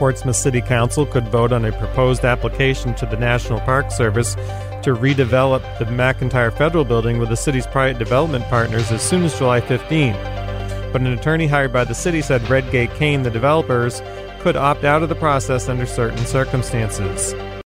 Portsmouth City Council could vote on a proposed application to the National Park Service to redevelop the McIntyre Federal Building with the city's private development partners as soon as July 15. But an attorney hired by the city said Redgate Kane, the developers, could opt out of the process under certain circumstances.